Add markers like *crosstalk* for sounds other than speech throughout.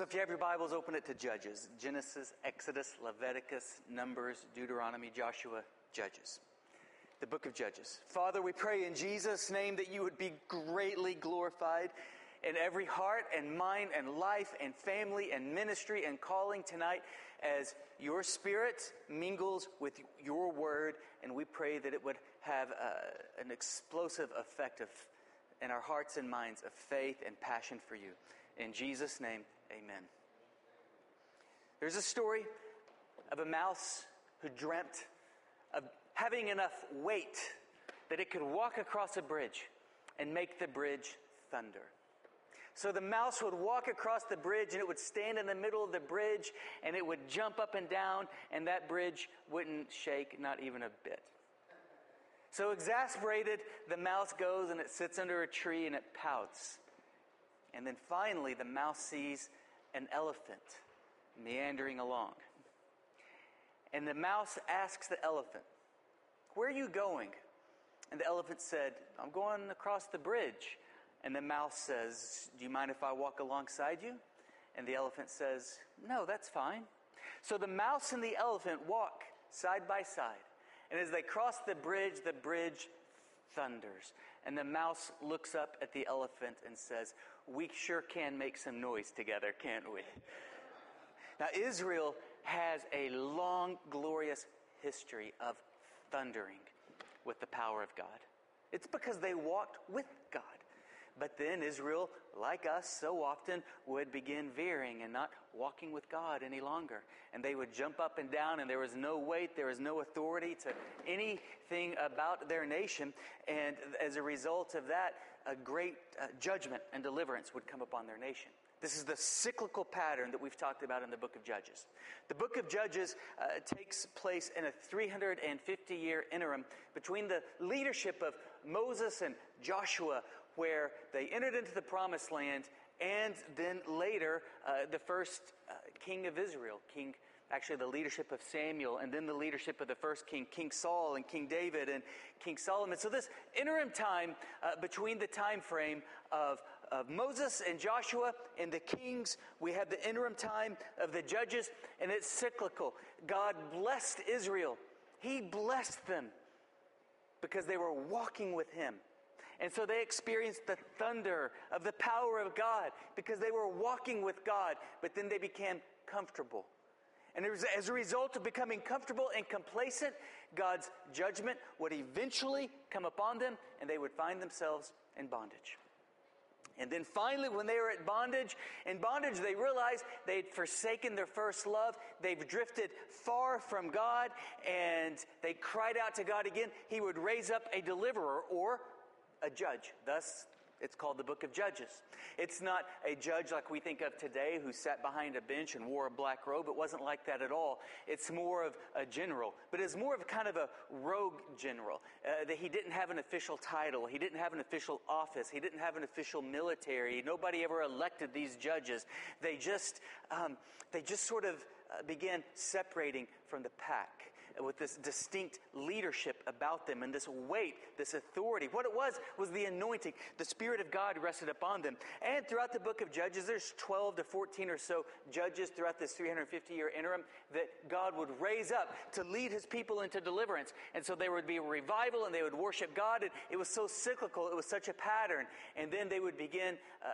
So if you have your Bibles, open it to Judges Genesis, Exodus, Leviticus, Numbers, Deuteronomy, Joshua, Judges. The book of Judges. Father, we pray in Jesus' name that you would be greatly glorified in every heart and mind and life and family and ministry and calling tonight as your spirit mingles with your word. And we pray that it would have uh, an explosive effect of, in our hearts and minds of faith and passion for you. In Jesus' name, amen. There's a story of a mouse who dreamt of having enough weight that it could walk across a bridge and make the bridge thunder. So the mouse would walk across the bridge and it would stand in the middle of the bridge and it would jump up and down and that bridge wouldn't shake, not even a bit. So exasperated, the mouse goes and it sits under a tree and it pouts. And then finally, the mouse sees an elephant meandering along. And the mouse asks the elephant, Where are you going? And the elephant said, I'm going across the bridge. And the mouse says, Do you mind if I walk alongside you? And the elephant says, No, that's fine. So the mouse and the elephant walk side by side. And as they cross the bridge, the bridge thunders. And the mouse looks up at the elephant and says, We sure can make some noise together, can't we? Now, Israel has a long, glorious history of thundering with the power of God. It's because they walked with. But then Israel, like us so often, would begin veering and not walking with God any longer. And they would jump up and down, and there was no weight, there was no authority to anything about their nation. And as a result of that, a great uh, judgment and deliverance would come upon their nation. This is the cyclical pattern that we've talked about in the book of Judges. The book of Judges uh, takes place in a 350 year interim between the leadership of Moses and Joshua, where they entered into the promised land, and then later, uh, the first uh, king of Israel, King actually the leadership of Samuel, and then the leadership of the first king, King Saul, and King David, and King Solomon. So this interim time uh, between the time frame of, of Moses and Joshua and the kings, we have the interim time of the judges, and it's cyclical. God blessed Israel. He blessed them because they were walking with him. And so they experienced the thunder of the power of God because they were walking with God, but then they became comfortable. And as a result of becoming comfortable and complacent, God's judgment would eventually come upon them and they would find themselves in bondage. And then finally, when they were at bondage, in bondage, they realized they'd forsaken their first love. They've drifted far from God, and they cried out to God again. He would raise up a deliverer or a judge. Thus, it's called the book of Judges. It's not a judge like we think of today who sat behind a bench and wore a black robe. It wasn't like that at all. It's more of a general, but it's more of kind of a rogue general. Uh, that he didn't have an official title, he didn't have an official office, he didn't have an official military. Nobody ever elected these judges. They just, um, they just sort of uh, began separating from the pack with this distinct leadership about them and this weight, this authority. What it was was the anointing. The Spirit of God rested upon them. And throughout the book of Judges, there's 12 to 14 or so judges throughout this 350 year interim that God would raise up to lead his people into deliverance. And so there would be a revival and they would worship God. And it was so cyclical, it was such a pattern. And then they would begin. Uh,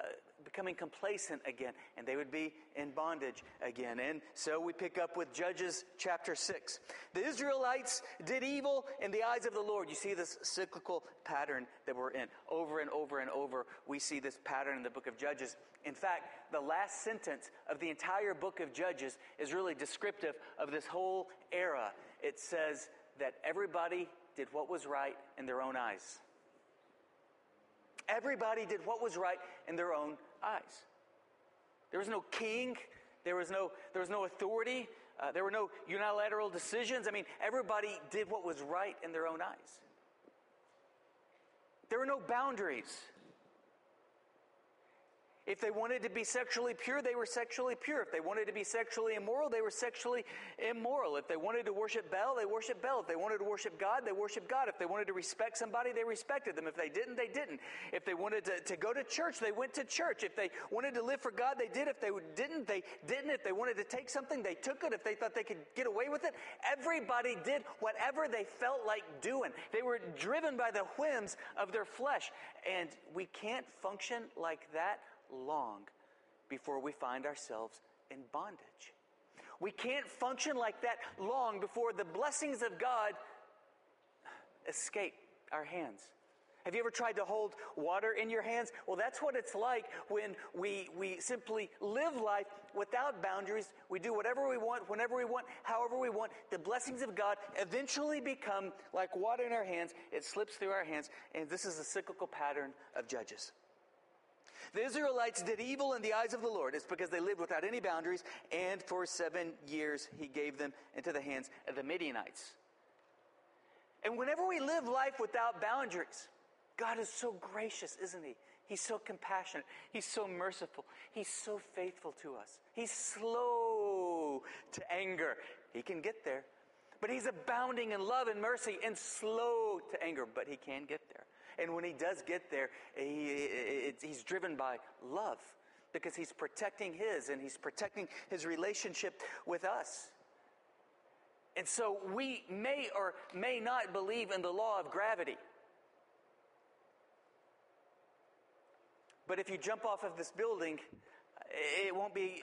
becoming complacent again, and they would be in bondage again. And so we pick up with Judges chapter 6. The Israelites did evil in the eyes of the Lord. You see this cyclical pattern that we're in. Over and over and over, we see this pattern in the book of Judges. In fact, the last sentence of the entire book of Judges is really descriptive of this whole era. It says that everybody did what was right in their own eyes. Everybody did what was right in their own eyes. There was no king, there was no, there was no authority, uh, there were no unilateral decisions. I mean, everybody did what was right in their own eyes. There were no boundaries. If they wanted to be sexually pure, they were sexually pure. If they wanted to be sexually immoral, they were sexually immoral. If they wanted to worship Baal, they worshiped Baal. If they wanted to worship God, they worshiped God. If they wanted to respect somebody, they respected them. If they didn't, they didn't. If they wanted to, to go to church, they went to church. If they wanted to live for God, they did. If they didn't, they didn't. If they wanted to take something, they took it. If they thought they could get away with it, everybody did whatever they felt like doing. They were driven by the whims of their flesh. And we can't function like that long before we find ourselves in bondage. We can't function like that long before the blessings of God escape our hands. Have you ever tried to hold water in your hands? Well, that's what it's like when we, we simply live life without boundaries. We do whatever we want, whenever we want, however we want. The blessings of God eventually become like water in our hands. It slips through our hands, and this is a cyclical pattern of judges. The Israelites did evil in the eyes of the Lord. It's because they lived without any boundaries, and for seven years he gave them into the hands of the Midianites. And whenever we live life without boundaries, God is so gracious, isn't he? He's so compassionate. He's so merciful. He's so faithful to us. He's slow to anger. He can get there. But he's abounding in love and mercy and slow to anger, but he can get there. And when he does get there, he, he's driven by love because he's protecting his and he's protecting his relationship with us. And so we may or may not believe in the law of gravity. But if you jump off of this building, it won't be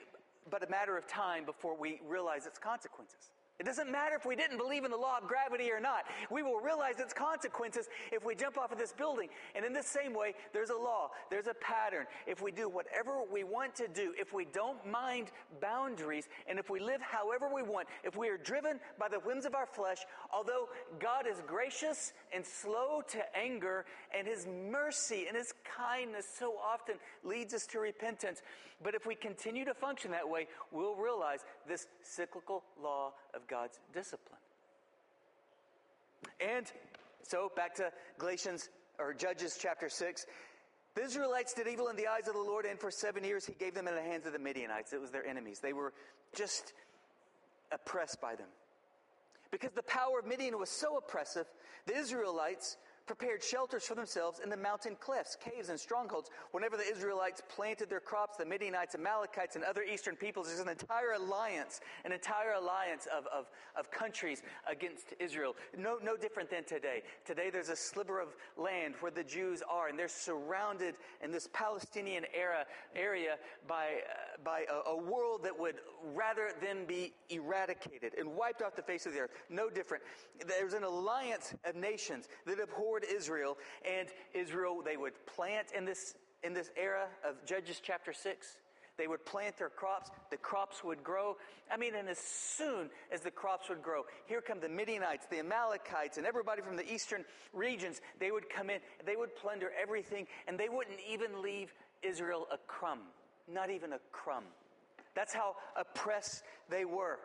but a matter of time before we realize its consequences. It doesn't matter if we didn't believe in the law of gravity or not. We will realize its consequences if we jump off of this building. And in the same way, there's a law, there's a pattern. If we do whatever we want to do, if we don't mind boundaries, and if we live however we want, if we are driven by the whims of our flesh, although God is gracious and slow to anger, and his mercy and his kindness so often leads us to repentance, but if we continue to function that way, we'll realize this cyclical law of God's discipline. And so back to Galatians or Judges chapter 6. The Israelites did evil in the eyes of the Lord, and for seven years he gave them in the hands of the Midianites. It was their enemies. They were just oppressed by them. Because the power of Midian was so oppressive, the Israelites prepared shelters for themselves in the mountain cliffs, caves, and strongholds. Whenever the Israelites planted their crops, the Midianites, Amalekites, and other eastern peoples, there's an entire alliance, an entire alliance of, of, of countries against Israel. No, no different than today. Today there's a sliver of land where the Jews are, and they're surrounded in this Palestinian era, area by, uh, by a, a world that would rather than be eradicated and wiped off the face of the earth. No different. There's an alliance of nations that abhor toward Israel, and Israel, they would plant in this, in this era of Judges chapter 6. They would plant their crops, the crops would grow. I mean, and as soon as the crops would grow, here come the Midianites, the Amalekites, and everybody from the eastern regions. They would come in, they would plunder everything, and they wouldn't even leave Israel a crumb. Not even a crumb. That's how oppressed they were.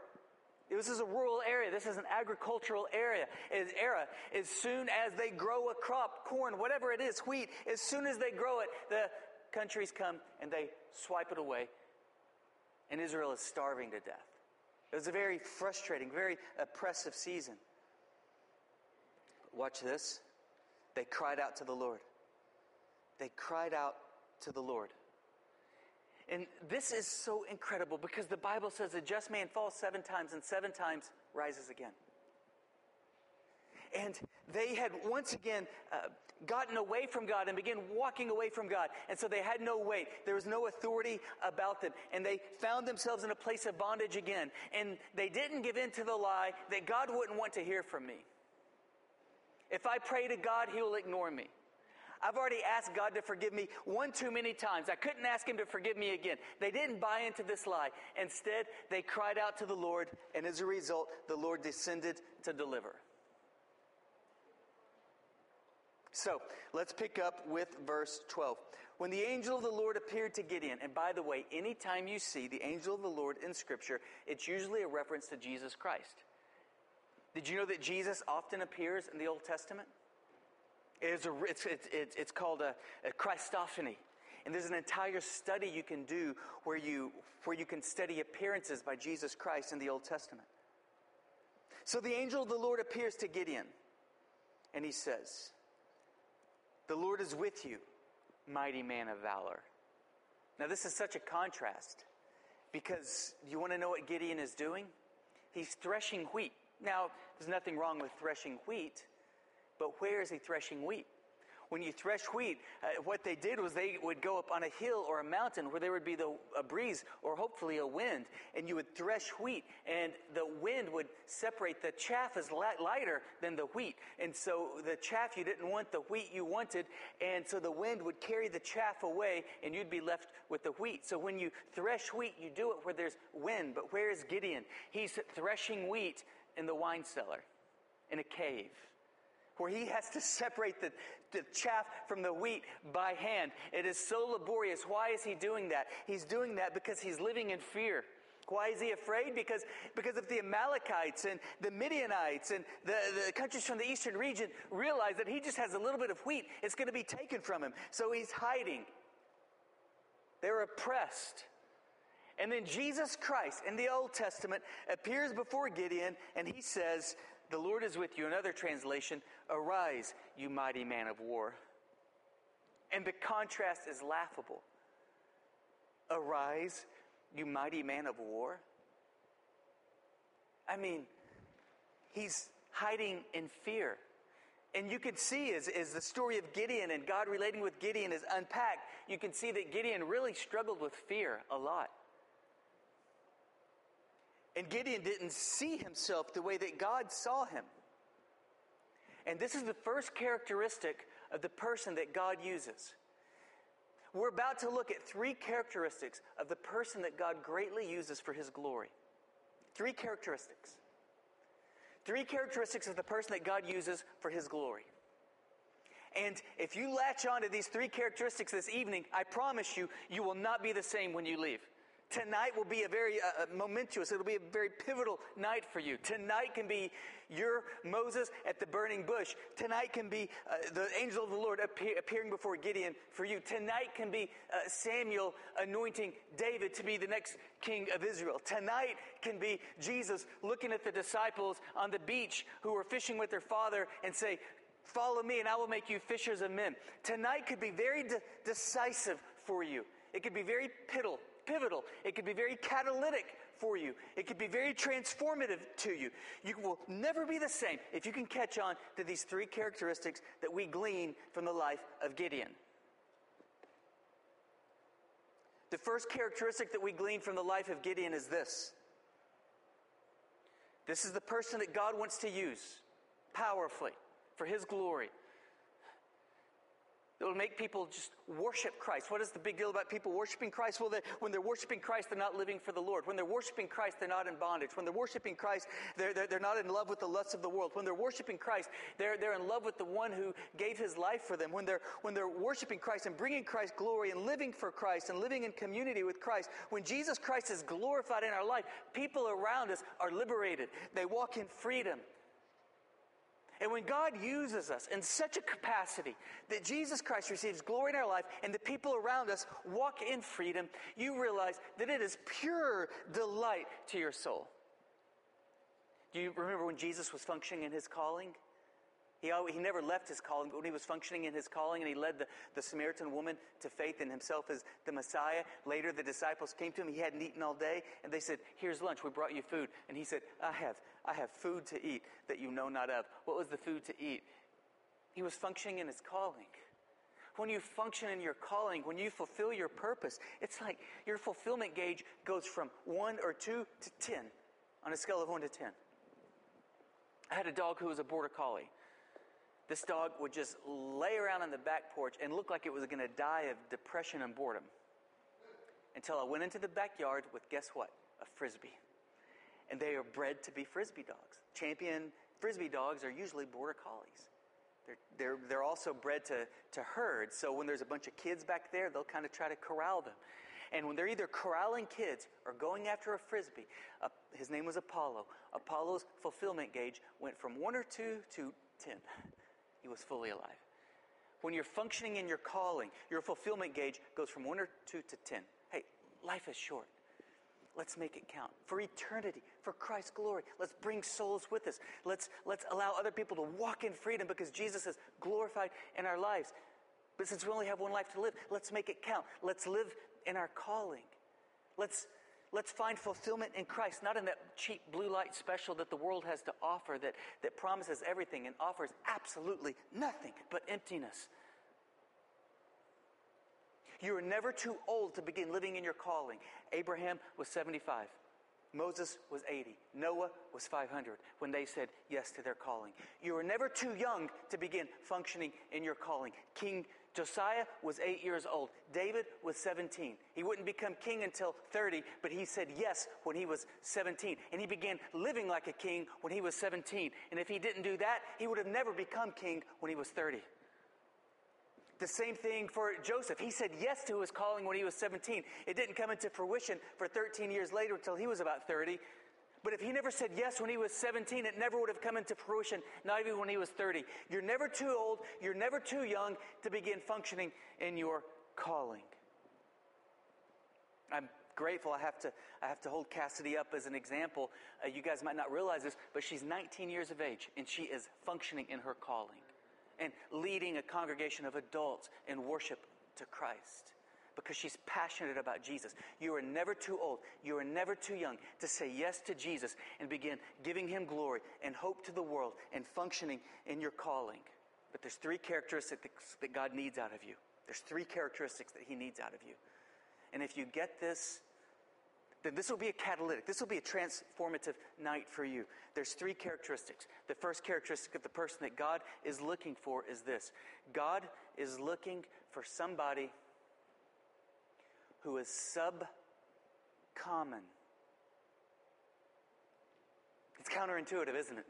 This is a rural area. This is an agricultural area. Era. As soon as they grow a crop, corn, whatever it is, wheat, as soon as they grow it, the countries come and they swipe it away. And Israel is starving to death. It was a very frustrating, very oppressive season. Watch this. They cried out to the Lord. They cried out to the Lord. And this is so incredible because the Bible says a just man falls seven times and seven times rises again. And they had once again uh, gotten away from God and began walking away from God. And so they had no weight. There was no authority about them. And they found themselves in a place of bondage again. And they didn't give in to the lie that God wouldn't want to hear from me. If I pray to God, He will ignore me. I've already asked God to forgive me one too many times. I couldn't ask Him to forgive me again. They didn't buy into this lie. Instead, they cried out to the Lord, and as a result, the Lord descended to deliver. So, let's pick up with verse 12. When the angel of the Lord appeared to Gideon, and by the way, anytime you see the angel of the Lord in Scripture, it's usually a reference to Jesus Christ. Did you know that Jesus often appears in the Old Testament? It is a, it's, it's, it's called a, a Christophany. And there's an entire study you can do where you, where you can study appearances by Jesus Christ in the Old Testament. So the angel of the Lord appears to Gideon and he says, The Lord is with you, mighty man of valor. Now, this is such a contrast because you want to know what Gideon is doing? He's threshing wheat. Now, there's nothing wrong with threshing wheat, but where is he threshing wheat? when you thresh wheat, uh, what they did was they would go up on a hill or a mountain where there would be the, a breeze or hopefully a wind, and you would thresh wheat, and the wind would separate the chaff is lighter than the wheat. And so the chaff you didn't want, the wheat you wanted, and so the wind would carry the chaff away, and you'd be left with the wheat. So when you thresh wheat, you do it where there's wind. But where is Gideon? He's threshing wheat in the wine cellar, in a cave where he has to separate the, the chaff from the wheat by hand. It is so laborious. Why is he doing that? He's doing that because he's living in fear. Why is he afraid? Because, because if the Amalekites and the Midianites and the, the countries from the eastern region realize that he just has a little bit of wheat, it's going to be taken from him. So he's hiding. They're oppressed. And then Jesus Christ in the Old Testament appears before Gideon and he says, the Lord is with you. Another translation, arise, you mighty man of war. And the contrast is laughable. Arise, you mighty man of war. I mean, he's hiding in fear. And you can see as, as the story of Gideon and God relating with Gideon is unpacked, you can see that Gideon really struggled with fear a lot. And Gideon didn't see himself the way that God saw him. And this is the first characteristic of the person that God uses. We're about to look at three characteristics of the person that God greatly uses for his glory. Three characteristics. Three characteristics of the person that God uses for his glory. And if you latch on to these three characteristics this evening, I promise you, you will not be the same when you leave. Tonight will be a very uh, uh, momentous, it'll be a very pivotal night for you. Tonight can be your Moses at the burning bush. Tonight can be uh, the angel of the Lord appear, appearing before Gideon for you. Tonight can be uh, Samuel anointing David to be the next king of Israel. Tonight can be Jesus looking at the disciples on the beach who were fishing with their father and say, Follow me and I will make you fishers of men. Tonight could be very de- decisive for you. It could be very pivotal pivotal. It could be very catalytic for you. It could be very transformative to you. You will never be the same if you can catch on to these three characteristics that we glean from the life of Gideon. The first characteristic that we glean from the life of Gideon is this. This is the person that God wants to use powerfully for his glory that will make people just worship Christ. What is the big deal about people worshiping Christ? Well, they, when they're worshiping Christ, they're not living for the Lord. When they're worshiping Christ, they're not in bondage. When they're worshiping Christ, they're, they're, they're not in love with the lusts of the world. When they're worshiping Christ, they're, they're in love with the one who gave his life for them. When they're, when they're worshiping Christ and bringing Christ glory and living for Christ and living in community with Christ, when Jesus Christ is glorified in our life, people around us are liberated. They walk in freedom. And when God uses us in such a capacity that Jesus Christ receives glory in our life and the people around us walk in freedom, you realize that it is pure delight to your soul. Do you remember when Jesus was functioning in his calling? He, always, he never left his calling, but when he was functioning in his calling and he led the, the Samaritan woman to faith in himself as the Messiah, later the disciples came to him. He hadn't eaten all day, and they said, Here's lunch. We brought you food. And he said, I have, I have food to eat that you know not of. What was the food to eat? He was functioning in his calling. When you function in your calling, when you fulfill your purpose, it's like your fulfillment gauge goes from one or two to ten on a scale of one to ten. I had a dog who was a border collie. This dog would just lay around on the back porch and look like it was going to die of depression and boredom. Until I went into the backyard with, guess what? A frisbee. And they are bred to be frisbee dogs. Champion frisbee dogs are usually border collies. They're, they're, they're also bred to, to herd, so when there's a bunch of kids back there, they'll kind of try to corral them. And when they're either corralling kids or going after a frisbee, uh, his name was Apollo. Apollo's fulfillment gauge went from one or two to ten. He was fully alive. when you're functioning in your calling, your fulfillment gauge goes from one or two to 10. Hey, life is short. Let's make it count for eternity, for Christ's glory. Let's bring souls with us. Let's, let's allow other people to walk in freedom because Jesus is glorified in our lives. But since we only have one life to live, let's make it count. Let's live in our calling. Let's, let's find fulfillment in Christ, not in that cheap blue light special that the world has to offer that, that promises everything and offers absolutely nothing but emptiness. You are never too old to begin living in your calling. Abraham was 75. Moses was 80. Noah was 500 when they said yes to their calling. You are never too young to begin functioning in your calling. King Josiah was eight years old. David was 17. He wouldn't become king until 30, but he said yes when he was 17. And he began living like a king when he was 17. And if he didn't do that, he would have never become king when he was 30. The same thing for Joseph. He said yes to his calling when he was 17. It didn't come into fruition for 13 years later until he was about 30. But if he never said yes when he was 17, it never would have come into fruition, not even when he was 30. You're never too old, you're never too young to begin functioning in your calling. I'm grateful I have to, I have to hold Cassidy up as an example. Uh, you guys might not realize this, but she's 19 years of age and she is functioning in her calling and leading a congregation of adults in worship to Christ because she's passionate about Jesus. You are never too old. You are never too young to say yes to Jesus and begin giving him glory and hope to the world and functioning in your calling. But there's three characteristics that God needs out of you. There's three characteristics that he needs out of you. And if you get this, then this will be a catalytic. This will be a transformative night for you. There's three characteristics. The first characteristic of the person that God is looking for is this God is looking for somebody who is subcommon. It's counterintuitive, isn't it?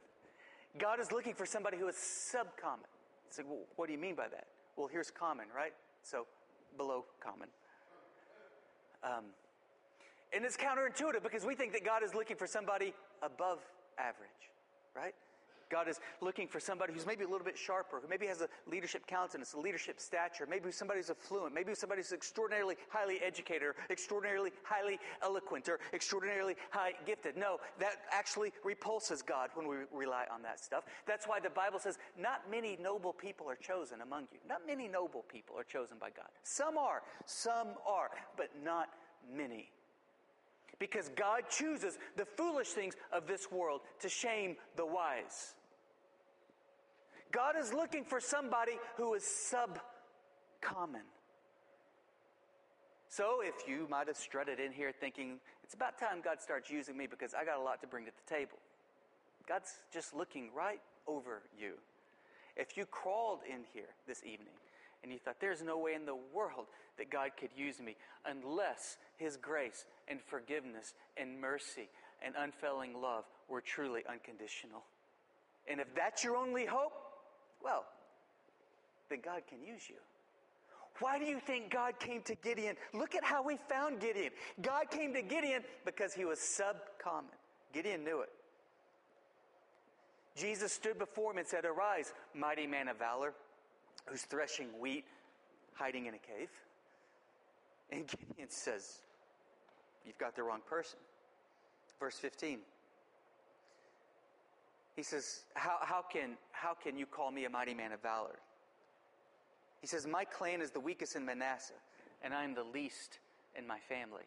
God is looking for somebody who is subcommon. It's like, well, what do you mean by that? Well, here's common, right? So, below common. Um, and it's counterintuitive because we think that God is looking for somebody above average, right? God is looking for somebody who's maybe a little bit sharper, who maybe has a leadership countenance, a leadership stature, maybe somebody who's affluent, maybe somebody who's extraordinarily highly educated, or extraordinarily highly eloquent, or extraordinarily high gifted. No, that actually repulses God when we rely on that stuff. That's why the Bible says, not many noble people are chosen among you. Not many noble people are chosen by God. Some are, some are, but not many because God chooses the foolish things of this world to shame the wise. God is looking for somebody who is subcommon. So if you might have strutted in here thinking, it's about time God starts using me because I got a lot to bring to the table. God's just looking right over you. If you crawled in here this evening and you thought, there's no way in the world that God could use me unless His grace and forgiveness and mercy and unfailing love were truly unconditional. And if that's your only hope, well, then God can use you. Why do you think God came to Gideon? Look at how we found Gideon. God came to Gideon because he was subcommon. Gideon knew it. Jesus stood before him and said, Arise, mighty man of valor, who's threshing wheat, hiding in a cave. And Gideon says, You've got the wrong person. Verse 15. He says, how, how, can, how can you call me a mighty man of valor? He says, My clan is the weakest in Manasseh, and I am the least in my family.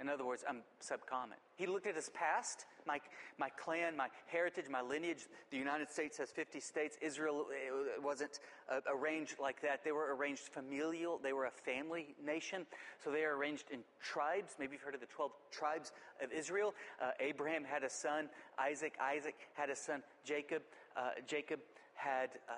In other words, I'm subcommon. He looked at his past, my, my clan, my heritage, my lineage. The United States has 50 states. Israel wasn't uh, arranged like that. They were arranged familial. They were a family nation. So they are arranged in tribes. Maybe you've heard of the 12 tribes of Israel. Uh, Abraham had a son, Isaac. Isaac had a son, Jacob. Uh, Jacob had uh,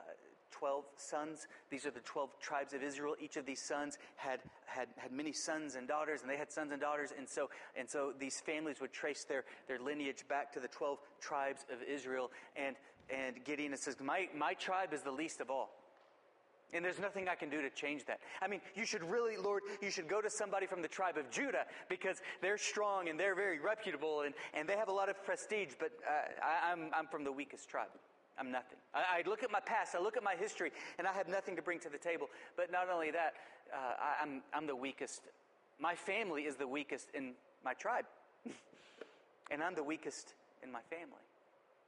12 sons. These are the 12 tribes of Israel. Each of these sons had, had, had many sons and daughters, and they had sons and daughters. And so, and so these families would trace their, their lineage back to the 12 tribes of Israel. And, and Gideon says, my, my tribe is the least of all. And there's nothing I can do to change that. I mean, you should really, Lord, you should go to somebody from the tribe of Judah because they're strong and they're very reputable and, and they have a lot of prestige, but uh, I, I'm, I'm from the weakest tribe. I'm nothing. I, I, look at my past, I look at my history, and I have nothing to bring to the table. But not only that, uh, I, I'm, I'm the weakest. My family is the weakest in my tribe, *laughs* and I'm the weakest in my family.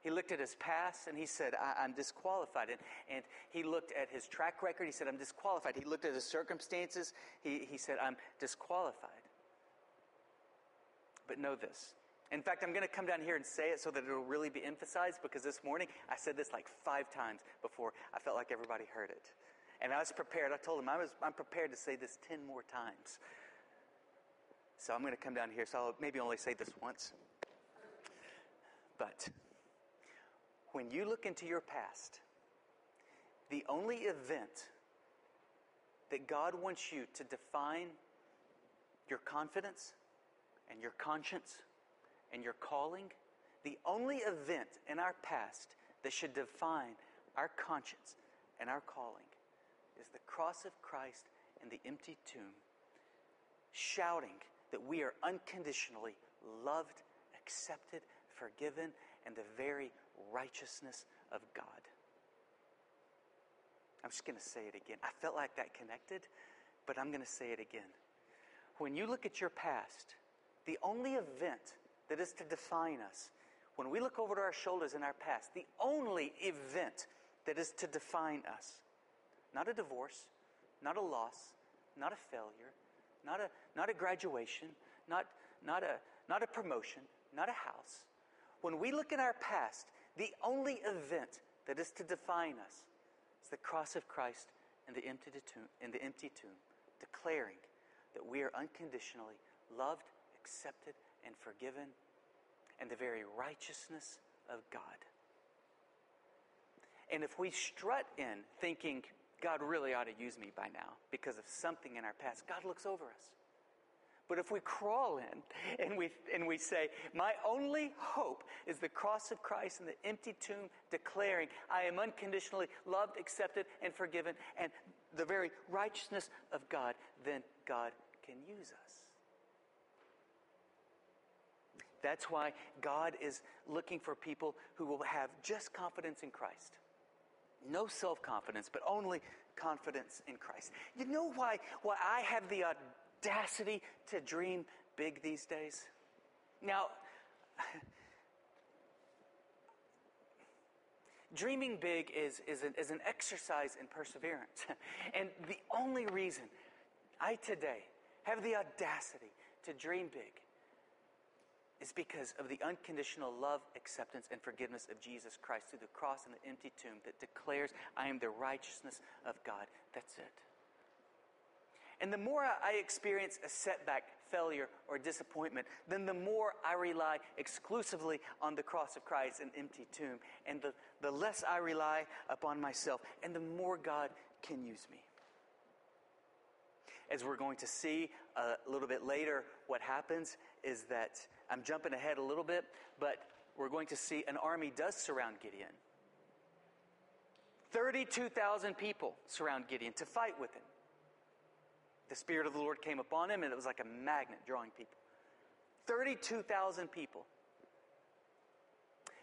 He looked at his past and he said, I, am disqualified. And, and he looked at his track record. He said, I'm disqualified. He looked at his circumstances. He, he said, I'm disqualified. But know this. In fact, I'm going to come down here and say it so that it'll really be emphasized because this morning I said this like five times before I felt like everybody heard it. And I was prepared. I told him I was, I'm prepared to say this 10 more times. So I'm going to come down here. So I'll maybe only say this once. But when you look into your past, the only event that God wants you to define your confidence and your conscience and your calling, the only event in our past that should define our conscience and our calling is the cross of Christ and the empty tomb, shouting that we are unconditionally loved, accepted, forgiven, and the very righteousness of God. I'm just going to say it again. I felt like that connected, but I'm going to say it again. When you look at your past, the only event that is to define us, when we look over to our shoulders in our past, the only event that is to define us, not a divorce, not a loss, not a failure, not a, not a graduation, not, not, a, not a promotion, not a house. When we look at our past, the only event that is to define us is the cross of Christ and the empty tomb, in the empty tomb, declaring that we are unconditionally loved, accepted, and forgiven, and the very righteousness of God. And if we strut in thinking, God really ought to use me by now because of something in our past, God looks over us. But if we crawl in and we, and we say, My only hope is the cross of Christ and the empty tomb declaring, I am unconditionally loved, accepted, and forgiven, and the very righteousness of God, then God can use us. That's why God is looking for people who will have just confidence in Christ. No self confidence, but only confidence in Christ. You know why, why I have the audacity to dream big these days? Now, *laughs* dreaming big is, is, an, is an exercise in perseverance. *laughs* and the only reason I today have the audacity to dream big is because of the unconditional love, acceptance, and forgiveness of Jesus Christ through the cross and the empty tomb that declares, I am the righteousness of God. That's it. And the more I experience a setback, failure, or disappointment, then the more I rely exclusively on the cross of Christ and empty tomb. And the, the less I rely upon myself, and the more God can use me. As we're going to see uh, a little bit later, what happens is that I'm jumping ahead a little bit, but we're going to see an army does surround Gideon. 32,000 people surround Gideon to fight with him. The Spirit of the Lord came upon him, and it was like a magnet drawing people. 32,000 people.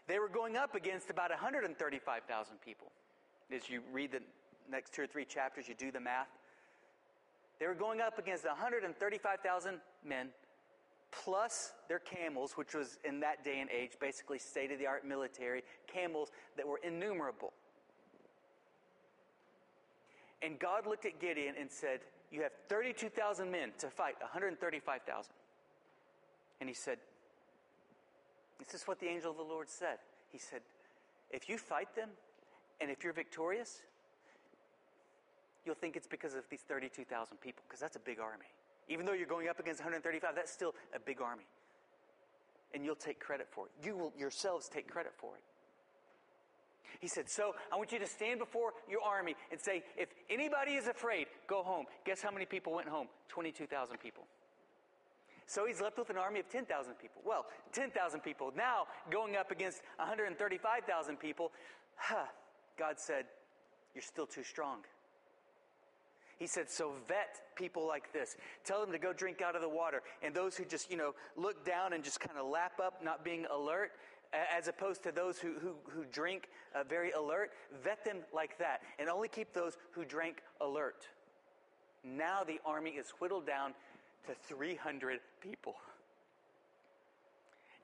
They were going up against about 135,000 people. As you read the next two or three chapters, you do the math. They were going up against 135,000 men plus their camels, which was in that day and age basically state of the art military, camels that were innumerable. And God looked at Gideon and said, You have 32,000 men to fight 135,000. And he said, This is what the angel of the Lord said. He said, If you fight them and if you're victorious, you'll think it's because of these 32,000 people, because that's a big army. Even though you're going up against 135, that's still a big army. And you'll take credit for it. You will yourselves take credit for it. He said, So I want you to stand before your army and say, If anybody is afraid, go home. Guess how many people went home? 22,000 people. So he's left with an army of 10,000 people. Well, 10,000 people. Now going up against 135,000 people, huh, God said, You're still too strong. He said, so vet people like this. Tell them to go drink out of the water. And those who just, you know, look down and just kind of lap up, not being alert, as opposed to those who, who, who drink uh, very alert. Vet them like that and only keep those who drank alert. Now the army is whittled down to 300 people.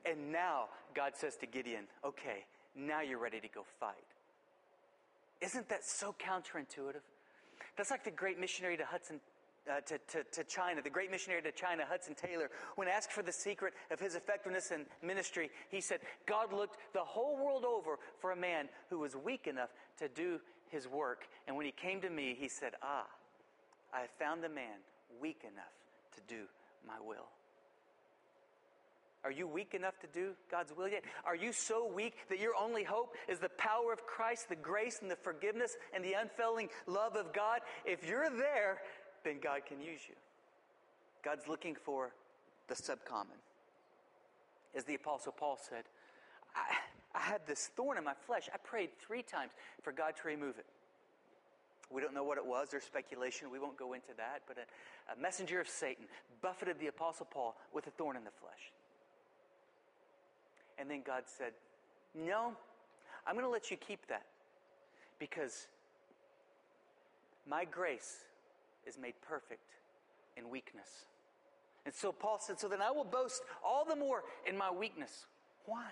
And now God says to Gideon, okay, now you're ready to go fight. Isn't that so counterintuitive? That's like the great missionary to Hudson. Uh, to, to, to China, the great missionary to China, Hudson Taylor, when asked for the secret of his effectiveness in ministry, he said, God looked the whole world over for a man who was weak enough to do his work. And when he came to me, he said, Ah, I have found the man weak enough to do my will. Are you weak enough to do God's will yet? Are you so weak that your only hope is the power of Christ, the grace and the forgiveness and the unfailing love of God? If you're there, then God can use you. God's looking for the subcommon. As the Apostle Paul said, I, I had this thorn in my flesh. I prayed three times for God to remove it. We don't know what it was. There's speculation. We won't go into that. But a, a messenger of Satan buffeted the Apostle Paul with a thorn in the flesh. And then God said, No, I'm going to let you keep that because my grace is made perfect in weakness. And so Paul said, So then I will boast all the more in my weakness. Why?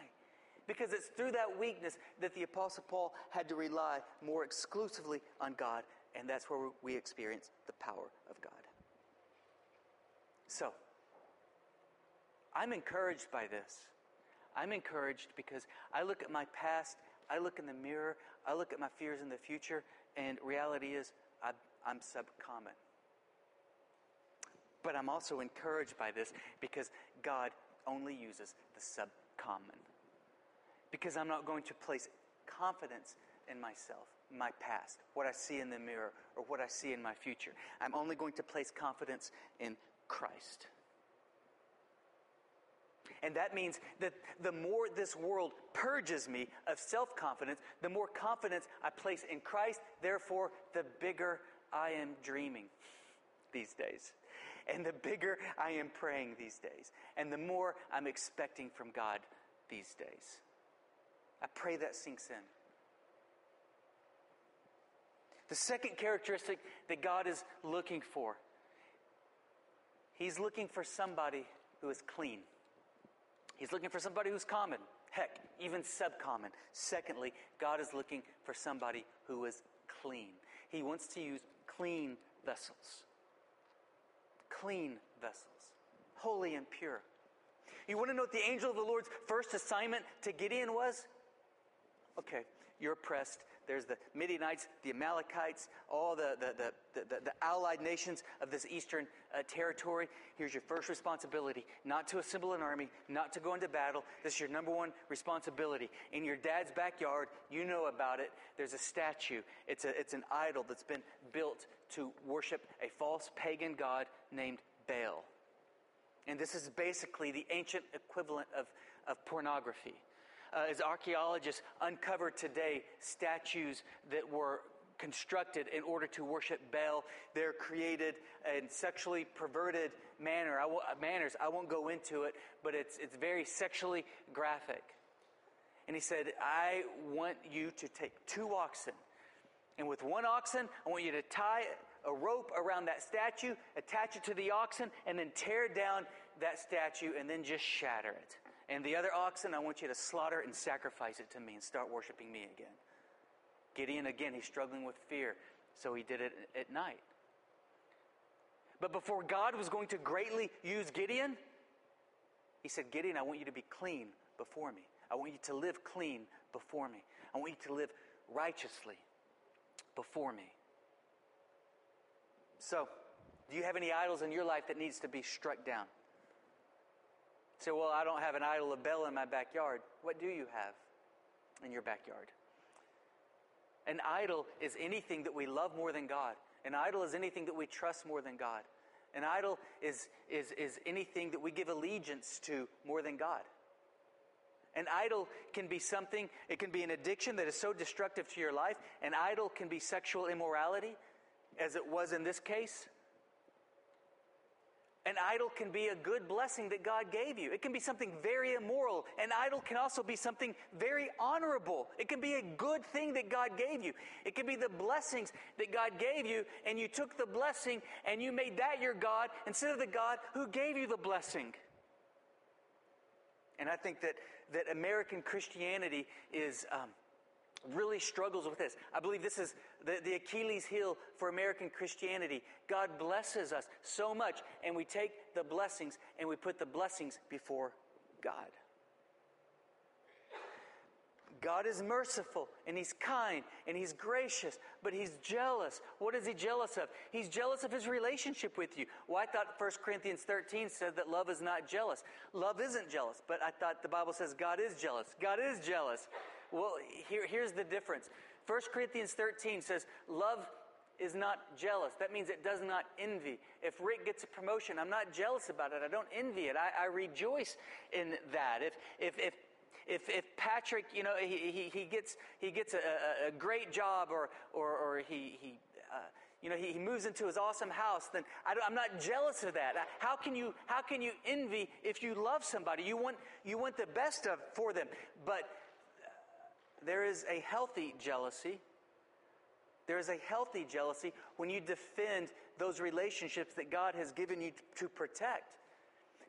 Because it's through that weakness that the Apostle Paul had to rely more exclusively on God, and that's where we experience the power of God. So, I'm encouraged by this. I'm encouraged because I look at my past, I look in the mirror, I look at my fears in the future, and reality is I'm, I'm subcommon. But I'm also encouraged by this because God only uses the subcommon because I'm not going to place confidence in myself, my past, what I see in the mirror, or what I see in my future. I'm only going to place confidence in Christ. And that means that the more this world purges me of self confidence, the more confidence I place in Christ, therefore, the bigger I am dreaming these days. And the bigger I am praying these days. And the more I'm expecting from God these days. I pray that sinks in. The second characteristic that God is looking for, He's looking for somebody who is clean. He's looking for somebody who's common, heck, even subcommon. Secondly, God is looking for somebody who is clean. He wants to use clean vessels. Clean vessels, holy and pure. You want to know what the angel of the Lord's first assignment to Gideon was? Okay, you're oppressed. There's the Midianites, the Amalekites, all the, the, the, the, the allied nations of this eastern uh, territory. Here's your first responsibility not to assemble an army, not to go into battle. This is your number one responsibility. In your dad's backyard, you know about it. There's a statue, it's, a, it's an idol that's been built to worship a false pagan god named Baal. And this is basically the ancient equivalent of, of pornography uh, as archaeologists uncover today statues that were constructed in order to worship Baal. They're created in sexually perverted manner. I w- manners. I won't go into it, but it's, it's very sexually graphic. And he said, I want you to take two oxen. And with one oxen, I want you to tie a rope around that statue, attach it to the oxen, and then tear down that statue and then just shatter it. And the other oxen, I want you to slaughter and sacrifice it to me and start worshiping me again. Gideon, again, he's struggling with fear, so he did it at night. But before God was going to greatly use Gideon, he said, Gideon, I want you to be clean before me. I want you to live clean before me. I want you to live righteously before me. So, do you have any idols in your life that needs to be struck down? Say, well, I don't have an idol of Baal in my backyard. What do you have in your backyard? An idol is anything that we love more than God. An idol is anything that we trust more than God. An idol is, is, is anything that we give allegiance to more than God. An idol can be something, it can be an addiction that is so destructive to your life. An idol can be sexual immorality, as it was in this case. An idol can be a good blessing that God gave you. It can be something very immoral. An idol can also be something very honorable. It can be a good thing that God gave you. It can be the blessings that God gave you, and you took the blessing and you made that your God instead of the God who gave you the blessing. And I think that, that American Christianity is. Um, really struggles with this. I believe this is the, the Achilles heel for American Christianity. God blesses us so much, and we take the blessings and we put the blessings before God. God is merciful and He's kind and He's gracious, but He's jealous. What is He jealous of? He's jealous of His relationship with you. Well, I thought 1 Corinthians 13 said that love is not jealous. Love isn't jealous, but I thought the Bible says God is jealous. God is jealous. Well, here, here's the difference. 1 Corinthians 13 says, Love is not jealous. That means it does not envy. If Rick gets a promotion, I'm not jealous about it. I don't envy it. I, I rejoice in that. If, if, if, if, if Patrick, you know, he, he, he gets, he gets a, a, great job or, or, or he, he uh, you know, he, he, moves into his awesome house, then I am not jealous of that. How can you, how can you envy if you love somebody? You want, you want the best of for them. But there is a healthy jealousy. There is a healthy jealousy when you defend those relationships that God has given you to protect.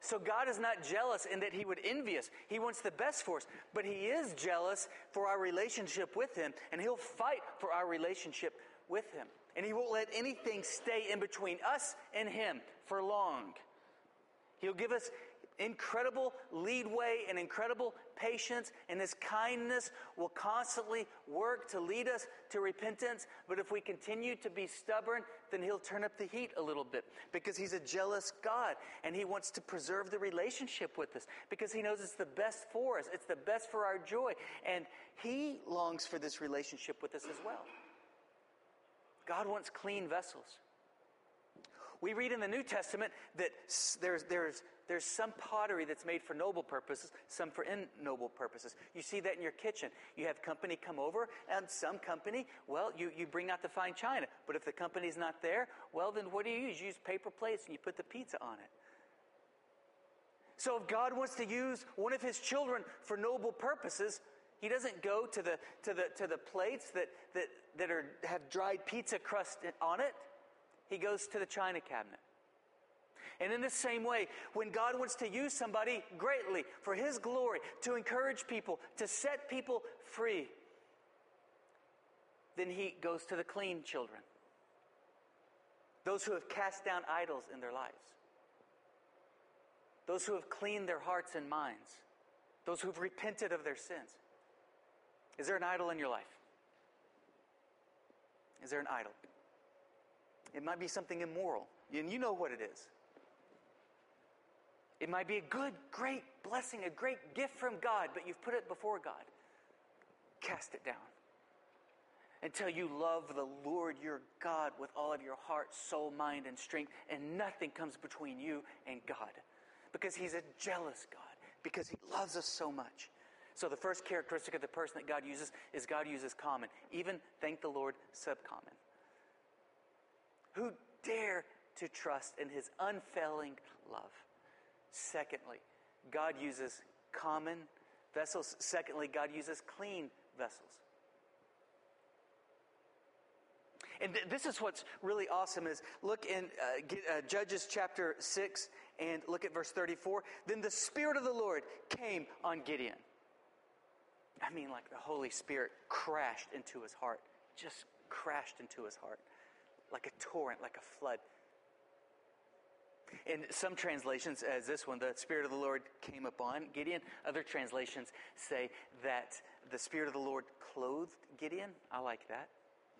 So God is not jealous in that he would envy us. He wants the best for us, but he is jealous for our relationship with him, and he'll fight for our relationship with him. And he won't let anything stay in between us and him for long. He'll give us incredible leadway and incredible patience and his kindness will constantly work to lead us to repentance. But if we continue to be stubborn, then he'll turn up the heat a little bit because he's a jealous God and he wants to preserve the relationship with us because he knows it's the best for us. It's the best for our joy. And he longs for this relationship with us as well. God wants clean vessels. We read in the New Testament that there's, there's there's some pottery that's made for noble purposes, some for ignoble purposes. You see that in your kitchen. You have company come over, and some company, well, you, you bring out the fine china. But if the company's not there, well, then what do you use? You use paper plates and you put the pizza on it. So if God wants to use one of his children for noble purposes, he doesn't go to the, to the, to the plates that, that, that are, have dried pizza crust on it. He goes to the china cabinet. And in the same way, when God wants to use somebody greatly for His glory, to encourage people, to set people free, then He goes to the clean children. Those who have cast down idols in their lives. Those who have cleaned their hearts and minds. Those who've repented of their sins. Is there an idol in your life? Is there an idol? It might be something immoral, and you know what it is. It might be a good, great blessing, a great gift from God, but you've put it before God. Cast it down. Until you love the Lord your God with all of your heart, soul, mind, and strength, and nothing comes between you and God. Because He's a jealous God, because He loves us so much. So, the first characteristic of the person that God uses is God uses common, even, thank the Lord, subcommon. Who dare to trust in His unfailing love? Secondly, God uses common vessels. Secondly, God uses clean vessels. And th- this is what's really awesome is look in uh, get, uh, Judges chapter 6 and look at verse 34. Then the Spirit of the Lord came on Gideon. I mean, like the Holy Spirit crashed into his heart, just crashed into his heart like a torrent, like a flood. In some translations, as this one, the Spirit of the Lord came upon Gideon. Other translations say that the Spirit of the Lord clothed Gideon. I like that.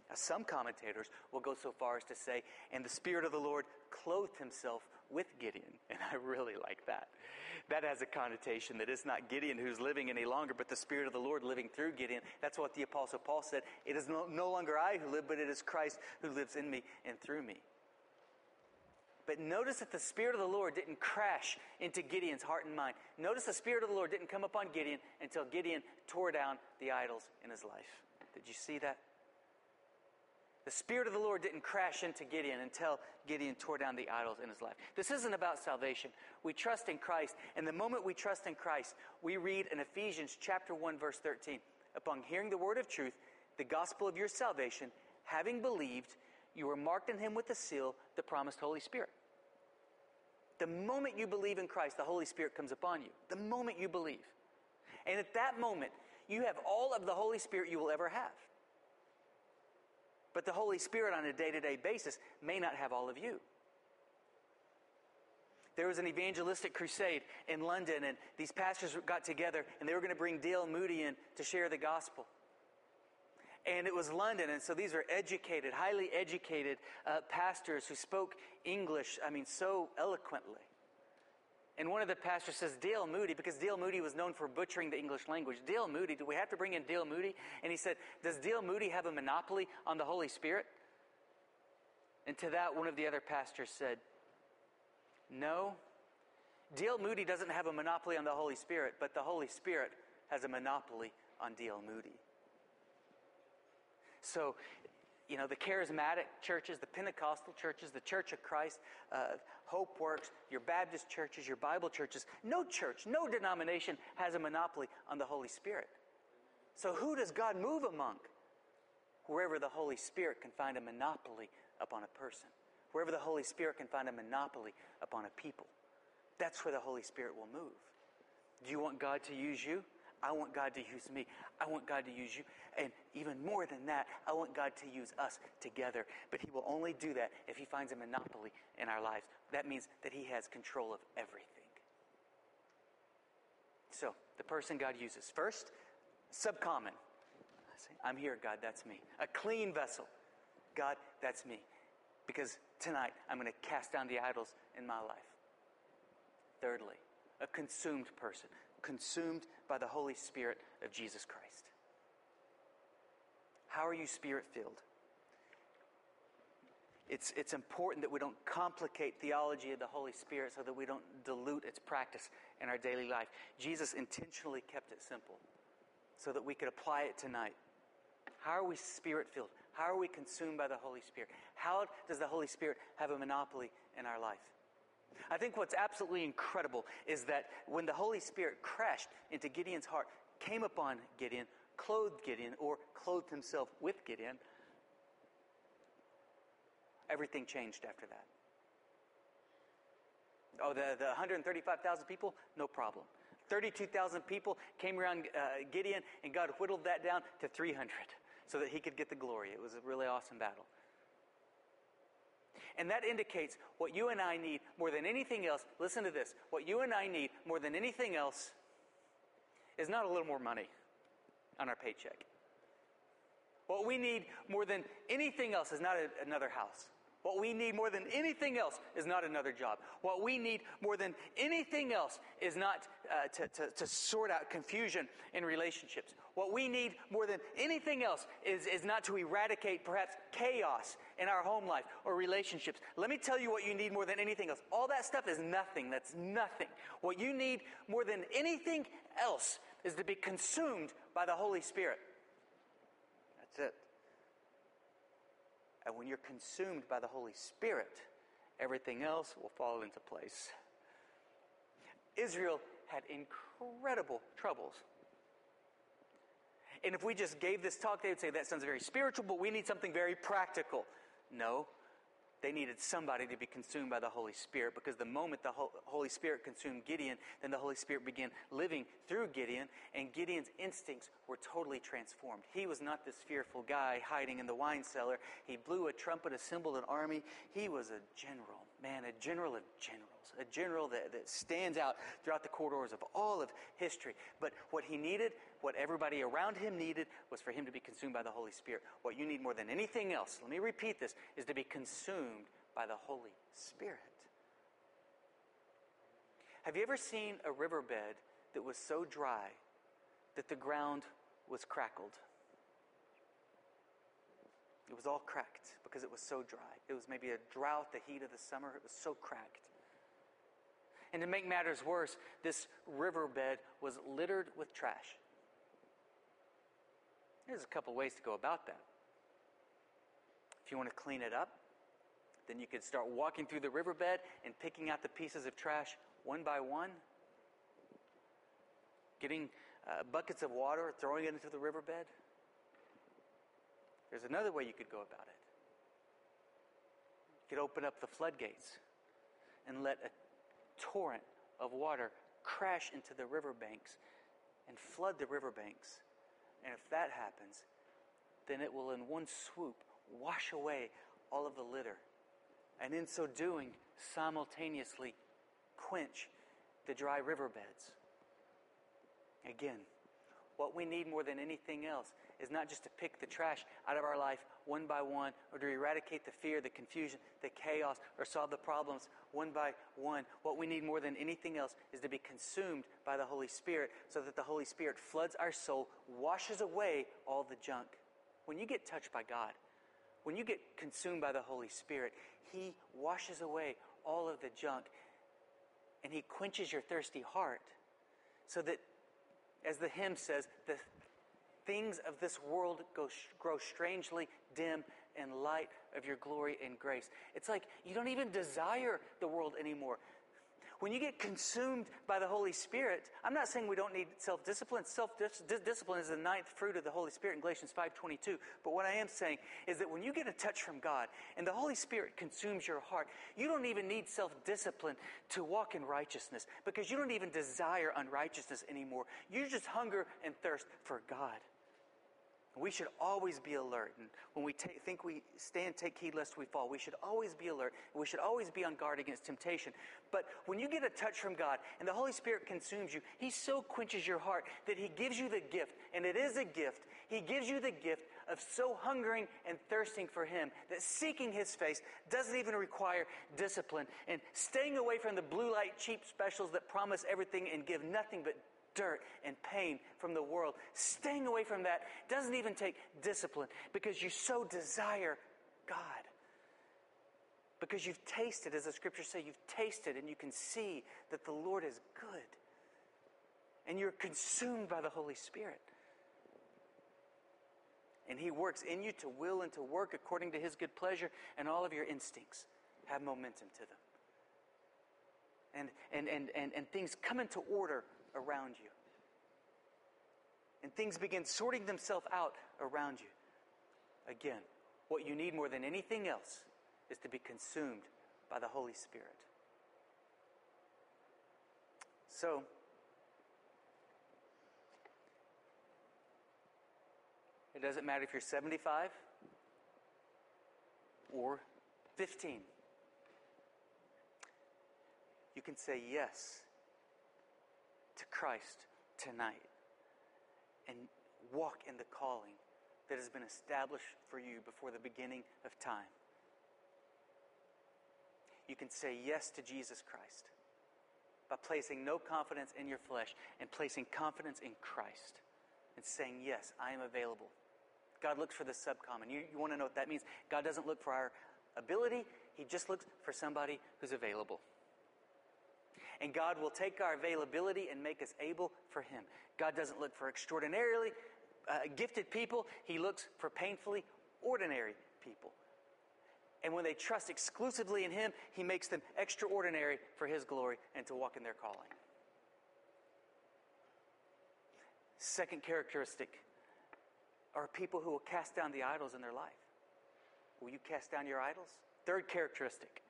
Now, some commentators will go so far as to say, and the Spirit of the Lord clothed himself with Gideon. *laughs* And I really like that. That has a connotation that it's not Gideon who's living any longer, but the Spirit of the Lord living through Gideon. That's what the Apostle Paul said. It is no, longer I who live, but it is Christ who lives in me and through me. But notice that the Spirit of the Lord didn't crash into Gideon's heart and mind. Notice the Spirit of the Lord didn't come upon Gideon until Gideon tore down the idols in his life. Did you see that? The Spirit of the Lord didn't crash into Gideon until Gideon tore down the idols in his life. This isn't about salvation. We trust in Christ, and the moment we trust in Christ, we read in Ephesians chapter 1 verse 13, upon hearing the word of truth, the gospel of your salvation, having believed, you were marked in him with the seal, the promised Holy Spirit. The moment you believe in Christ, the Holy Spirit comes upon you. The moment you believe. And at that moment, you have all of the Holy Spirit you will ever have. But the Holy Spirit on a day to day basis may not have all of you. There was an evangelistic crusade in London, and these pastors got together and they were going to bring D.L. Moody in to share the gospel. And it was London, and so these were educated, highly educated uh, pastors who spoke English, I mean, so eloquently. And one of the pastors says, D.L. Moody, because D.L. Moody was known for butchering the English language. D.L. Moody, do we have to bring in D.L. Moody? And he said, Does D.L. Moody have a monopoly on the Holy Spirit? And to that, one of the other pastors said, No. D.L. Moody doesn't have a monopoly on the Holy Spirit, but the Holy Spirit has a monopoly on D.L. Moody. So, you know, the charismatic churches, the Pentecostal churches, the Church of Christ, uh, HopeWorks, your Baptist churches, your Bible churches, no church, no denomination has a monopoly on the Holy Spirit. So, who does God move among? Wherever the Holy Spirit can find a monopoly upon a person, wherever the Holy Spirit can find a monopoly upon a people, that's where the Holy Spirit will move. Do you want God to use you? I want God to use me. I want God to use you. And even more than that, I want God to use us together. But He will only do that if He finds a monopoly in our lives. That means that He has control of everything. So, the person God uses first, subcommon. I'm here, God, that's me. A clean vessel. God, that's me. Because tonight I'm going to cast down the idols in my life. Thirdly, a consumed person consumed by the Holy Spirit of Jesus Christ. How are you spirit filled? It's, it's important that we don't complicate theology of the Holy Spirit so that we don't dilute its practice in our daily life. Jesus intentionally kept it simple so that we could apply it tonight. How are we spirit filled? How are we consumed by the Holy Spirit? How does the Holy Spirit have a monopoly in our life? I think what's absolutely incredible is that when the Holy Spirit crashed into Gideon's heart, came upon Gideon, clothed Gideon, or clothed himself with Gideon, everything changed after that. Oh, the, the 135,000 people? No problem. 32,000 people came around uh, Gideon, and God whittled that down to 300 so that he could get the glory. It was a really awesome battle. And that indicates what you and I need more than anything else. Listen to this. What you and I need more than anything else is not a little more money on our paycheck. What we need more than anything else is not a, another house. What we need more than anything else is not another job. What we need more than anything else is not uh, to, to, to, sort out confusion in relationships. What we need more than anything else is, is not to eradicate perhaps chaos in our home life or relationships. Let me tell you what you need more than anything else. All that stuff is nothing. That's nothing. What you need more than anything else is to be consumed by the Holy Spirit. That's it. And when you're consumed by the Holy Spirit, everything else will fall into place. Israel had incredible troubles. And if we just gave this talk, they would say that sounds very spiritual, but we need something very practical. No, they needed somebody to be consumed by the Holy Spirit because the moment the Holy Spirit consumed Gideon, then the Holy Spirit began living through Gideon, and Gideon's instincts were totally transformed. He was not this fearful guy hiding in the wine cellar. He blew a trumpet, assembled an army. He was a general, man, a general of generals a general that, that stands out throughout the corridors of all of history. But what he needed, what everybody around him needed, was for him to be consumed by the Holy Spirit. What you need more than anything else, let me repeat this, is to be consumed by the Holy Spirit. Have you ever seen a riverbed that was so dry that the ground was crackled? It was all cracked because it was so dry. It was maybe a drought, the heat of the summer. It was so cracked. And to make matters worse, this riverbed was littered with trash. There's a couple ways to go about that. If you want to clean it up, then you could start walking through the riverbed and picking out the pieces of trash one by one, getting uh, buckets of water, throwing it into the riverbed. There's another way you could go about it. You could open up the floodgates and let a torrent of water crash into the riverbanks and flood the riverbanks. And if that happens, then it will, in one swoop, wash away all of the litter. And in so doing, simultaneously quench the dry riverbeds. Again, what we need more than anything else is not just to pick the trash out of our life one by one or to eradicate the fear, the confusion, the chaos, or solve the problems one by one. What we need more than anything else is to be consumed by the Holy Spirit so that the Holy Spirit floods our soul, washes away all the junk. When you get touched by God, when you get consumed by the Holy Spirit, He washes away all of the junk and He quenches your thirsty heart so that as the hymn says, the things of this world go, grow strangely dim in light of your glory and grace. It's like you don't even desire the world anymore. When you get consumed by the Holy Spirit, I'm not saying we don't need self-discipline. Self-discipline is the ninth fruit of the Holy Spirit in Galatians 5.22. But what I am saying is that when you get a touch from God and the Holy Spirit consumes your heart, you don't even need self-discipline to walk in righteousness because you don't even desire unrighteousness anymore. You just hunger and thirst for God. We should always be alert. And when we take, think we stand, take heed lest we fall, we should always be alert. We should always be on guard against temptation. But when you get a touch from God and the Holy Spirit consumes you, He so quenches your heart that He gives you the gift, and it is a gift. He gives you the gift of so hungering and thirsting for Him that seeking His face doesn't even require discipline. And staying away from the blue light cheap specials that promise everything and give nothing but dirt and pain from the world. Staying away from that doesn't even take discipline because you so desire God. Because you've tasted, as the scriptures say, you've tasted and you can see that the Lord is good. And you're consumed by the Holy Spirit. And He works in you to will and to work according to His good pleasure, and all of your instincts have momentum to them. And, and, and, and, and things come into order around you. And things begin sorting themselves out around you. Again, what you need more than anything else is to be consumed by the Holy Spirit. So, it doesn't matter if you're 75 or 15. You can say yes to Christ tonight and walk in the calling that has been established for you before the beginning of time. You can say yes to Jesus Christ by placing no confidence in your flesh and placing confidence in Christ and saying, Yes, I am available. God looks for the subcommon. You, you want to know what that means? God doesn't look for our ability, He just looks for somebody who's available. And God will take our availability and make us able for Him. God doesn't look for extraordinarily uh, gifted people, He looks for painfully ordinary people. And when they trust exclusively in Him, He makes them extraordinary for His glory and to walk in their calling. Second characteristic are people who will cast down the idols in their life. Will you cast down your idols? Third characteristic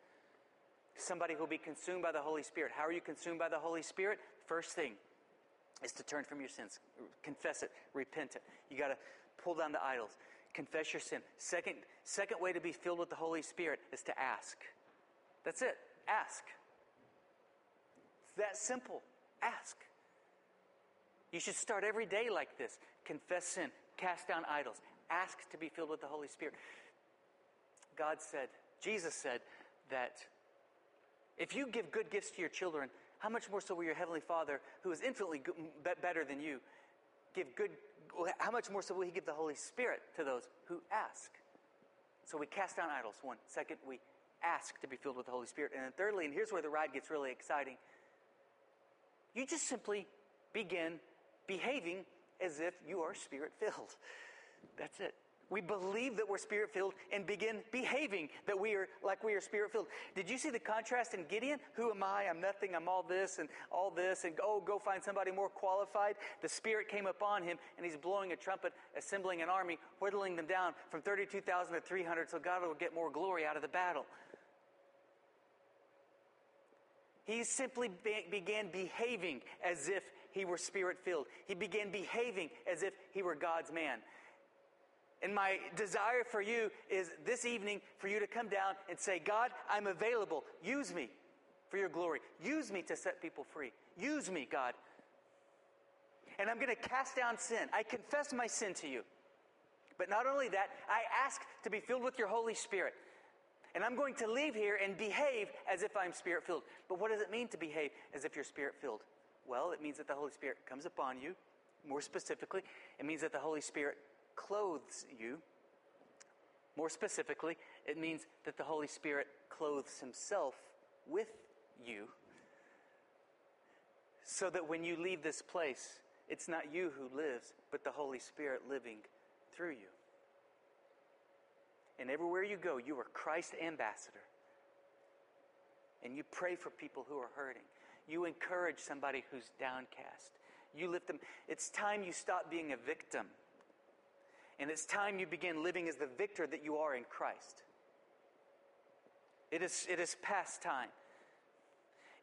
somebody who will be consumed by the Holy Spirit. How are you consumed by the Holy Spirit? First thing is to turn from your sins, confess it, repent it. You got to pull down the idols, confess your sin. Second, second way to be filled with the Holy Spirit is to ask. That's it. Ask. It's that simple. Ask. You should start every day like this. Confess sin, cast down idols, ask to be filled with the Holy Spirit. God said, Jesus said that if you give good gifts to your children, how much more so will your heavenly Father, who is infinitely better than you, give good? How much more so will He give the Holy Spirit to those who ask? So we cast down idols. One second, we ask to be filled with the Holy Spirit. And then thirdly, and here's where the ride gets really exciting. You just simply begin behaving as if you are spirit filled. *laughs* That's it. We believe that we're spirit filled and begin behaving that we are like we are spirit filled. Did you see the contrast in Gideon? Who am I? I'm nothing. I'm all this and all this. And oh, go find somebody more qualified. The Spirit came upon him and he's blowing a trumpet, assembling an army, whittling them down from 32,000 to 300 so God will get more glory out of the battle. He simply be- began behaving as if he were spirit filled. He began behaving as if he were God's man. And my desire for you is this evening for you to come down and say, God, I'm available. Use me for your glory. Use me to set people free. Use me, God. And I'm going to cast down sin. I confess my sin to you. But not only that, I ask to be filled with your Holy Spirit. And I'm going to leave here and behave as if I'm spirit filled. But what does it mean to behave as if you're spirit filled? Well, it means that the Holy Spirit comes upon you. More specifically, it means that the Holy Spirit clothes you. More specifically, it means that the Holy Spirit clothes himself with you so that when you leave this place, it's not you who lives, but the Holy Spirit living through you. And everywhere you go, you are Christ ambassador. And you pray for people who are hurting. You encourage somebody who's downcast. You lift them. It's time you stop being a victim and it's time you begin living as the victor that you are in Christ. It is, it is past time.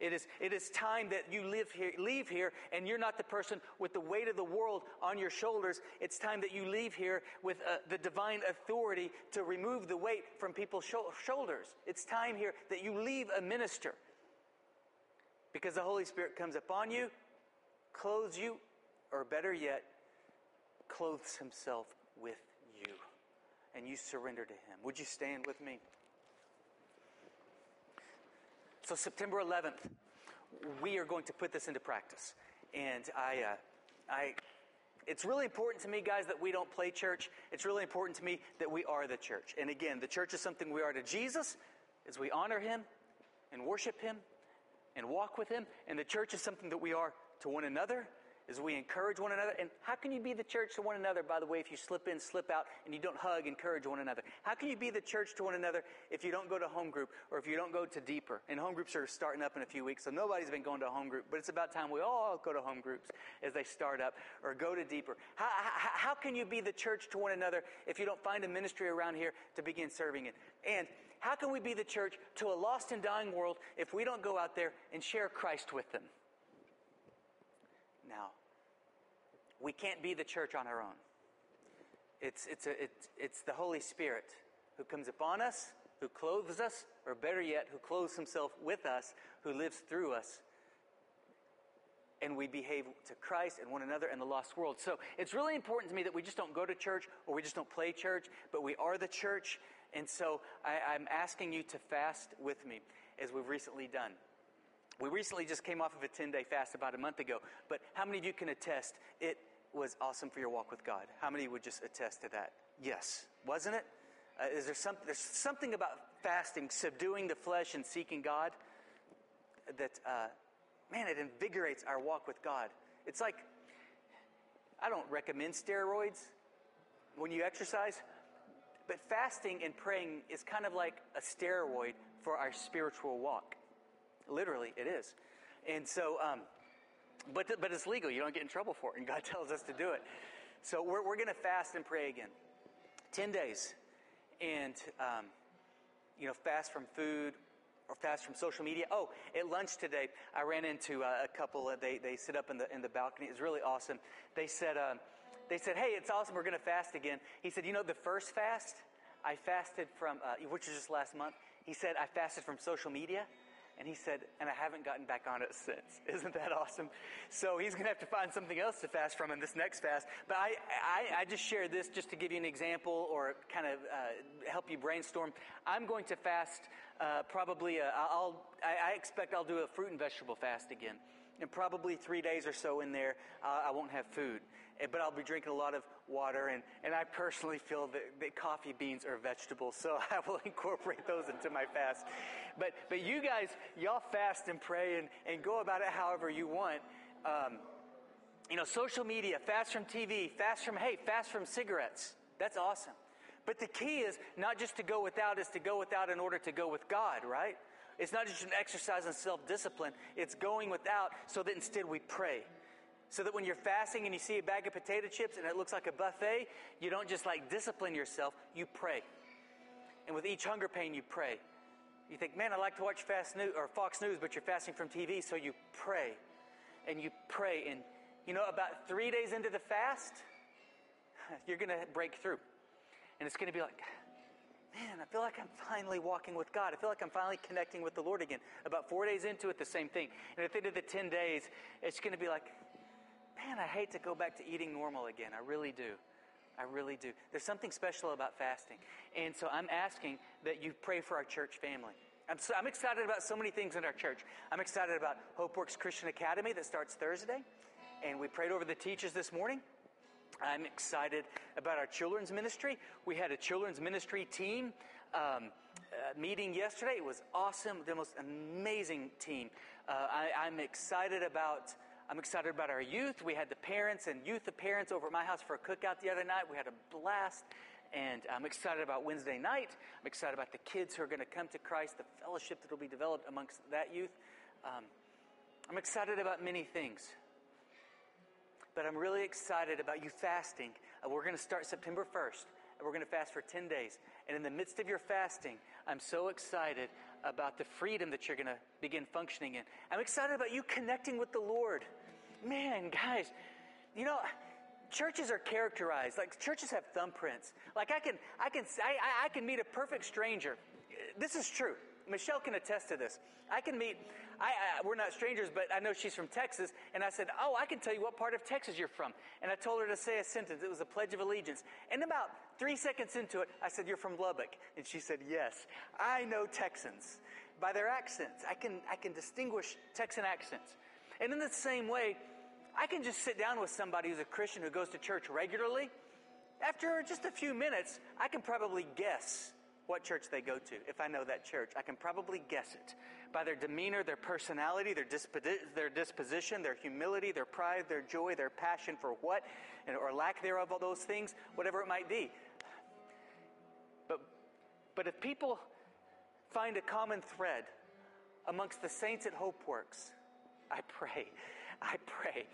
It is, it is time that you live here, leave here and you're not the person with the weight of the world on your shoulders. It's time that you leave here with uh, the divine authority to remove the weight from people's shoulders. It's time here that you leave a minister because the Holy Spirit comes upon you, clothes you, or better yet, clothes himself with you and you surrender to Him. Would you stand with me? So, September 11th, we are going to put this into practice. And I, uh, I, it's really important to me, guys, that we don't play church. It's really important to me that we are the church. And again, the church is something we are to Jesus as we honor Him and worship Him and walk with Him. And the church is something that we are to one another as we encourage one another. And how can you be the church to one another, by the way, if you slip in, slip out, and you don't hug, encourage one another? How can you be the church to one another if you don't go to home group or if you don't go to deeper? And home groups are starting up in a few weeks, so nobody's been going to home group, but it's about time we all go to home groups as they start up or go to deeper. How, how, how can you be the church to one another if you don't find a ministry around here to begin serving it? And how can we be the church to a lost and dying world if we don't go out there and share Christ with them? Now, we can't be the church on our own. It's, it's, a, it's, it's the Holy Spirit who comes upon us, who clothes us, or better yet, who clothes himself with us, who lives through us. And we behave to Christ and one another and the lost world. So it's really important to me that we just don't go to church or we just don't play church, but we are the church. And so I, I'm asking you to fast with me as we've recently done. We recently just came off of a 10 day fast about a month ago, but how many of you can attest it was awesome for your walk with God? How many would just attest to that? Yes, wasn't it? Uh, is there some, there's something about fasting, subduing the flesh and seeking God that, uh, man, it invigorates our walk with God. It's like, I don't recommend steroids when you exercise, but fasting and praying is kind of like a steroid for our spiritual walk. Literally, it is. And so, um, but, but it's legal. You don't get in trouble for it, and God *laughs* tells us to do it. So we're, we're going to fast and pray again. 10 days. And, um, you know, fast from food or fast from social media. Oh, at lunch today, I ran into a couple. Uh, they, they sit up in the, in the balcony. It was really awesome. They said, uh, they said, hey, it's awesome. We're going to fast again. He said, you know, the first fast, I fasted from, uh, which was just last month. He said, I fasted from social media. And he said, and I haven't gotten back on it since. *laughs* Isn't that awesome? So he's going to have to find something else to fast from in this next fast. But I, I, I just shared this just to give you an example or kind of uh, help you brainstorm. I'm going to fast uh, probably, uh, I'll, I expect I'll do a fruit and vegetable fast again. And probably three days or so in there, uh, I won't have food. Eh, but I'll be drinking a lot of water. And, and I personally feel that, that coffee beans are vegetables, *laughs* so I will incorporate those into my fast. But, but you guys, y'all fast and pray and, and go about it however you want. Um, you know, social media, fast from TV, fast from, hey, fast from cigarettes. That's awesome. But the key is not just to go without, is to go without in order to go with God, right? It's not just an exercise in self discipline, it's going without so that instead we pray. So that when you're fasting and you see a bag of potato chips and it looks like a buffet, you don't just like discipline yourself, you pray. And with each hunger pain, you pray. You think, man, I like to watch Fast News or Fox News, but you're fasting from TV, so you pray. And you pray. And you know, about three days into the fast, *laughs* you're going to break through. And it's going to be like, man, I feel like I'm finally walking with God. I feel like I'm finally connecting with the Lord again. About four days into it, the same thing. And at the end of the 10 days, it's going to be like, man, I hate to go back to eating normal again. I really do. I really do. There's something special about fasting. And so I'm asking that you pray for our church family. I'm, so, I'm excited about so many things in our church. I'm excited about HopeWorks Christian Academy that starts Thursday. And we prayed over the teachers this morning. I'm excited about our children's ministry. We had a children's ministry team um, uh, meeting yesterday. It was awesome, the most amazing team. Uh, I, I'm excited about. I'm excited about our youth. We had the parents and youth of parents over at my house for a cookout the other night. We had a blast. And I'm excited about Wednesday night. I'm excited about the kids who are going to come to Christ, the fellowship that will be developed amongst that youth. Um, I'm excited about many things. But I'm really excited about you fasting. Uh, we're going to start September 1st, and we're going to fast for 10 days. And in the midst of your fasting, I'm so excited about the freedom that you're going to begin functioning in. I'm excited about you connecting with the Lord. Man, guys, you know, churches are characterized like churches have thumbprints. Like I can, I can, I, I can meet a perfect stranger. This is true. Michelle can attest to this. I can meet, I, I, we're not strangers, but I know she's from Texas. And I said, Oh, I can tell you what part of Texas you're from. And I told her to say a sentence. It was a Pledge of Allegiance. And about three seconds into it, I said, You're from Lubbock. And she said, Yes. I know Texans by their accents. I can, I can distinguish Texan accents. And in the same way, I can just sit down with somebody who's a Christian who goes to church regularly. After just a few minutes, I can probably guess what church they go to. If I know that church, I can probably guess it by their demeanor, their personality, their, disp- their disposition, their humility, their pride, their joy, their passion for what, and, or lack thereof, all those things, whatever it might be. But, but if people find a common thread amongst the saints at HopeWorks, I pray, I pray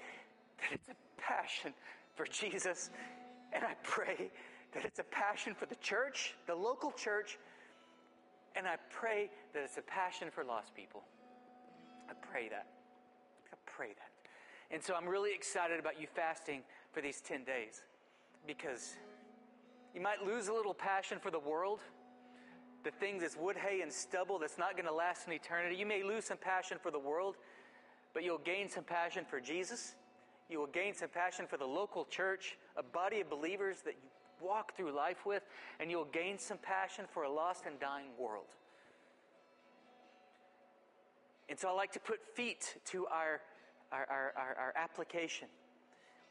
that it's a passion for Jesus, and I pray that it's a passion for the church, the local church, and I pray that it's a passion for lost people. I pray that. I pray that. And so I'm really excited about you fasting for these 10 days because you might lose a little passion for the world, the things that's wood, hay, and stubble that's not going to last in eternity. You may lose some passion for the world, but you'll gain some passion for Jesus. You will gain some passion for the local church, a body of believers that you walk through life with, and you'll gain some passion for a lost and dying world. And so I like to put feet to our, our, our, our, our application.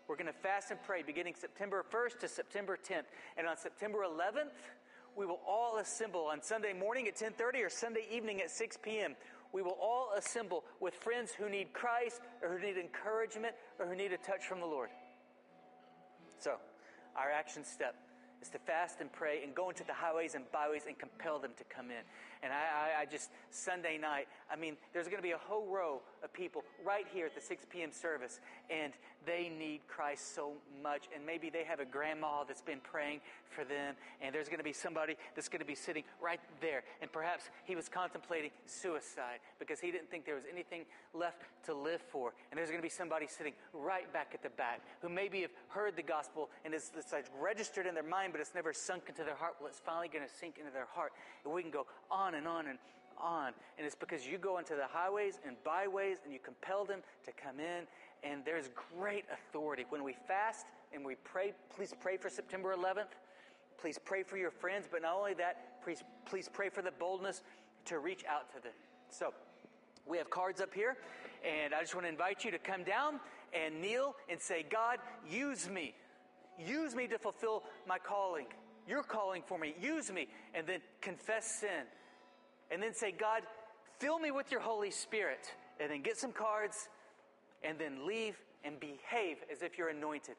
We're going to fast and pray beginning September 1st to September 10th. And on September 11th, we will all assemble on Sunday morning at 10:30 or Sunday evening at 6 p.m. We will all assemble with friends who need Christ or who need encouragement or who need a touch from the Lord. So, our action step is to fast and pray and go into the highways and byways and compel them to come in. And I, I, I just, Sunday night, I mean, there's going to be a whole row of people right here at the 6 p.m. service, and they need Christ so much. And maybe they have a grandma that's been praying for them, and there's going to be somebody that's going to be sitting right there. And perhaps he was contemplating suicide because he didn't think there was anything left to live for. And there's going to be somebody sitting right back at the back who maybe have heard the gospel and it's like registered in their mind, but it's never sunk into their heart. Well, it's finally going to sink into their heart. And we can go on and on and on. And it's because you go into the highways and byways and you compel them to come in. And there's great authority. When we fast and we pray, please pray for September 11th. Please pray for your friends. But not only that, please, please pray for the boldness to reach out to them. So, we have cards up here. And I just want to invite you to come down and kneel and say, God, use me. Use me to fulfill my calling. Your calling for me. Use me. And then confess sin and then say, God, fill me with your Holy Spirit. And then get some cards and then leave and behave as if you're anointed.